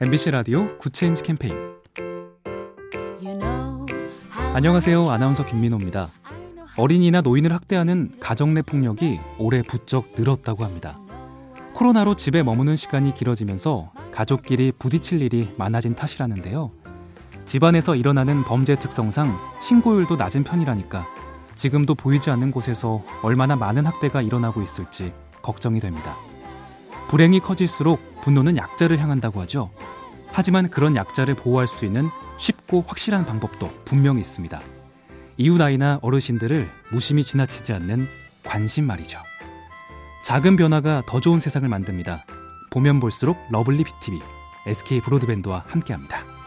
MBC 라디오 good change 캠페인 안녕하세요. 아나운서 김민호입니다. 어린이나 노인을 학대하는 가정 내 폭력이 올해 부쩍 늘었다고 합니다. 코로나로 집에 머무는 시간이 길어지면서 가족끼리 부딪힐 일이 많아진 탓이라는데요. 집안에서 일어나는 범죄 특성상 신고율도 낮은 편이라니까 지금도 보이지 않는 곳에서 얼마나 많은 학대가 일어나고 있을지 걱정이 됩니다. 불행이 커질수록 분노는 약자를 향한다고 하죠. 하지만 그런 약자를 보호할 수 있는 쉽고 확실한 방법도 분명히 있습니다. 이웃 아이나 어르신들을 무심히 지나치지 않는 관심 말이죠. 작은 변화가 더 좋은 세상을 만듭니다. 보면 볼수록 lovely BTV, SK 브로드밴드와 함께합니다.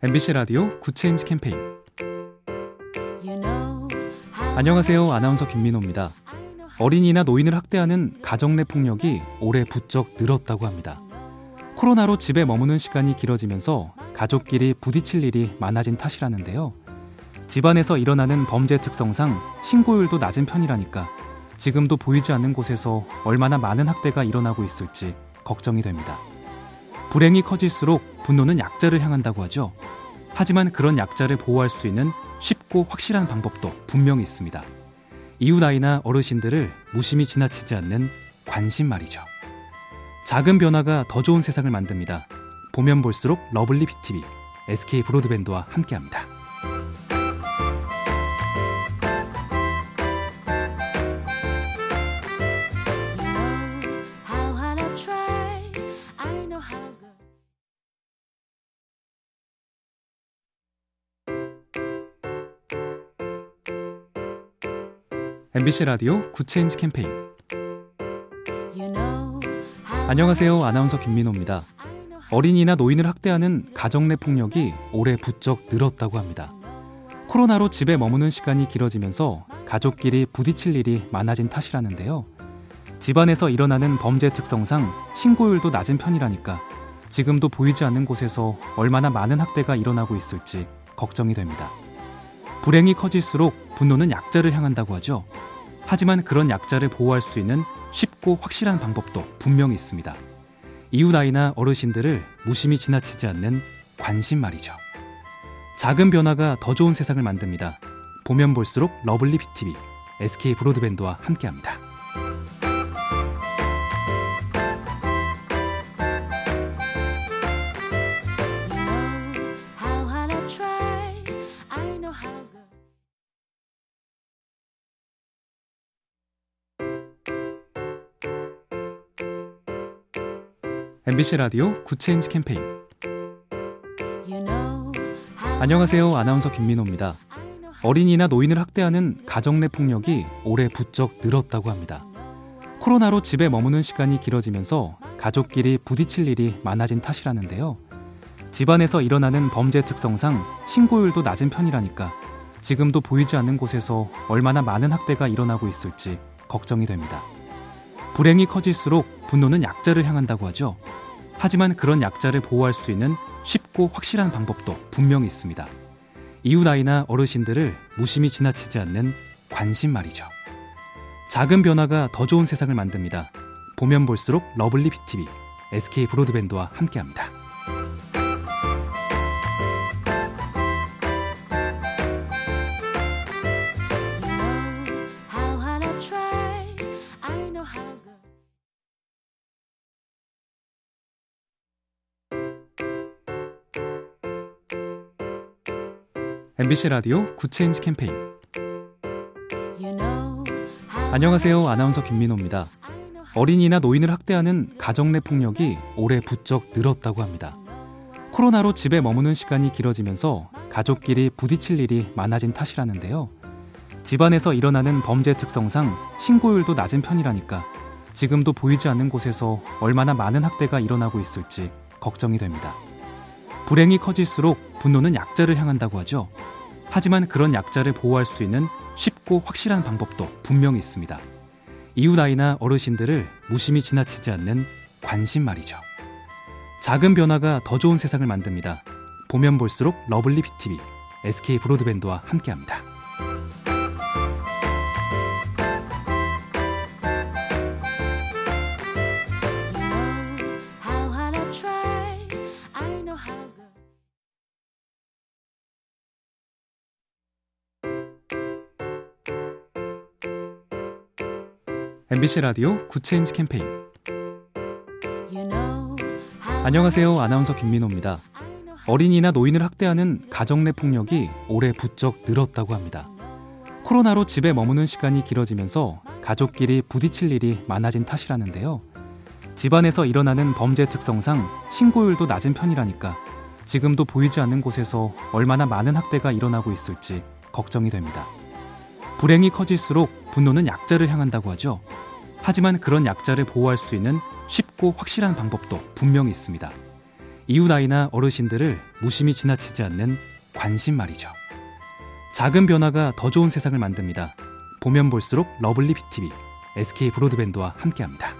MBC 라디오 good change 캠페인 안녕하세요. 아나운서 김민호입니다. 어린이나 노인을 학대하는 가정 내 폭력이 올해 부쩍 늘었다고 합니다. 코로나로 집에 머무는 시간이 길어지면서 가족끼리 부딪힐 일이 많아진 탓이라는데요. 집안에서 일어나는 범죄 특성상 신고율도 낮은 편이라니까 지금도 보이지 않는 곳에서 얼마나 많은 학대가 일어나고 있을지 걱정이 됩니다. 불행이 커질수록 분노는 약자를 향한다고 하죠. 하지만 그런 약자를 보호할 수 있는 쉽고 확실한 방법도 분명히 있습니다. 이웃 아이나 어르신들을 무심히 지나치지 않는 관심 말이죠. 작은 변화가 더 좋은 세상을 만듭니다. 보면 볼수록 lovely BTV, SK 브로드밴드와 함께합니다. MBC 라디오 good change 캠페인 안녕하세요. 아나운서 김민호입니다. 어린이나 노인을 학대하는 가정 내 폭력이 올해 부쩍 늘었다고 합니다. 코로나로 집에 머무는 시간이 길어지면서 가족끼리 부딪힐 일이 많아진 탓이라는데요. 집안에서 일어나는 범죄 특성상 신고율도 낮은 편이라니까 지금도 보이지 않는 곳에서 얼마나 많은 학대가 일어나고 있을지 걱정이 됩니다. 불행이 커질수록 분노는 약자를 향한다고 하죠. 하지만 그런 약자를 보호할 수 있는 쉽고 확실한 방법도 분명히 있습니다. 이웃 아이나 어르신들을 무심히 지나치지 않는 관심 말이죠. 작은 변화가 더 좋은 세상을 만듭니다. 보면 볼수록 lovely BTV, SK 브로드밴드와 함께합니다. MBC 라디오 good change 캠페인 안녕하세요. 아나운서 김민호입니다. 어린이나 노인을 학대하는 가정 내 폭력이 올해 부쩍 늘었다고 합니다. 코로나로 집에 머무는 시간이 길어지면서 가족끼리 부딪힐 일이 많아진 탓이라는데요. 집안에서 일어나는 범죄 특성상 신고율도 낮은 편이라니까 지금도 보이지 않는 곳에서 얼마나 많은 학대가 일어나고 있을지 걱정이 됩니다. 불행이 커질수록 분노는 약자를 향한다고 하죠. 하지만 그런 약자를 보호할 수 있는 쉽고 확실한 방법도 분명히 있습니다. 이웃 아이나 어르신들을 무심히 지나치지 않는 관심 말이죠. 작은 변화가 더 좋은 세상을 만듭니다. 보면 볼수록 lovely BTV, SK 브로드밴드와 함께합니다. MBC 라디오 good change 캠페인 안녕하세요. 아나운서 김민호입니다. 어린이나 노인을 학대하는 가정 내 폭력이 올해 부쩍 늘었다고 합니다. 코로나로 집에 머무는 시간이 길어지면서 가족끼리 부딪힐 일이 많아진 탓이라는데요. 집안에서 일어나는 범죄 특성상 신고율도 낮은 편이라니까 지금도 보이지 않는 곳에서 얼마나 많은 학대가 일어나고 있을지 걱정이 됩니다. 불행이 커질수록 분노는 약자를 향한다고 하죠. 하지만 그런 약자를 보호할 수 있는 쉽고 확실한 방법도 분명히 있습니다. 이웃 아이나 어르신들을 무심히 지나치지 않는 관심 말이죠. 작은 변화가 더 좋은 세상을 만듭니다. 보면 볼수록 lovely BTV, SK 브로드밴드와 함께합니다. MBC 라디오 good change 캠페인 안녕하세요. 아나운서 김민호입니다. 어린이나 노인을 학대하는 가정 내 폭력이 올해 부쩍 늘었다고 합니다. 코로나로 집에 머무는 시간이 길어지면서 가족끼리 부딪힐 일이 많아진 탓이라는데요. 집안에서 일어나는 범죄 특성상 신고율도 낮은 편이라니까 지금도 보이지 않는 곳에서 얼마나 많은 학대가 일어나고 있을지 걱정이 됩니다. 불행이 커질수록 분노는 약자를 향한다고 하죠. 하지만 그런 약자를 보호할 수 있는 쉽고 확실한 방법도 분명히 있습니다. 이웃 아이나 어르신들을 무심히 지나치지 않는 관심 말이죠. 작은 변화가 더 좋은 세상을 만듭니다. 보면 볼수록 lovely BTV, SK 브로드밴드와 함께합니다.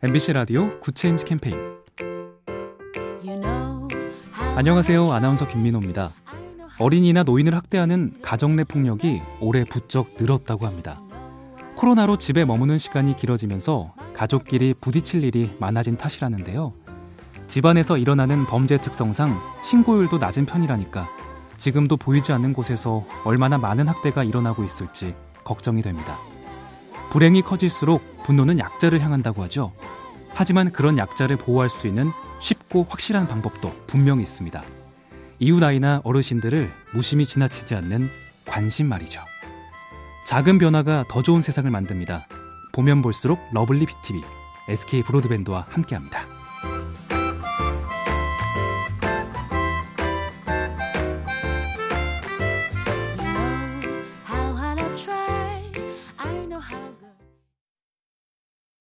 MBC 라디오 good change 캠페인 안녕하세요. 아나운서 김민호입니다. 어린이나 노인을 학대하는 가정 내 폭력이 올해 부쩍 늘었다고 합니다. 코로나로 집에 머무는 시간이 길어지면서 가족끼리 부딪힐 일이 많아진 탓이라는데요. 집안에서 일어나는 범죄 특성상 신고율도 낮은 편이라니까 지금도 보이지 않는 곳에서 얼마나 많은 학대가 일어나고 있을지 걱정이 됩니다. 불행이 커질수록 분노는 약자를 향한다고 하죠. 하지만 그런 약자를 보호할 수 있는 쉽고 확실한 방법도 분명히 있습니다. 이웃 아이나 어르신들을 무심히 지나치지 않는 관심 말이죠. 작은 변화가 더 좋은 세상을 만듭니다. 보면 볼수록 lovely BTV, SK 브로드밴드와 함께합니다.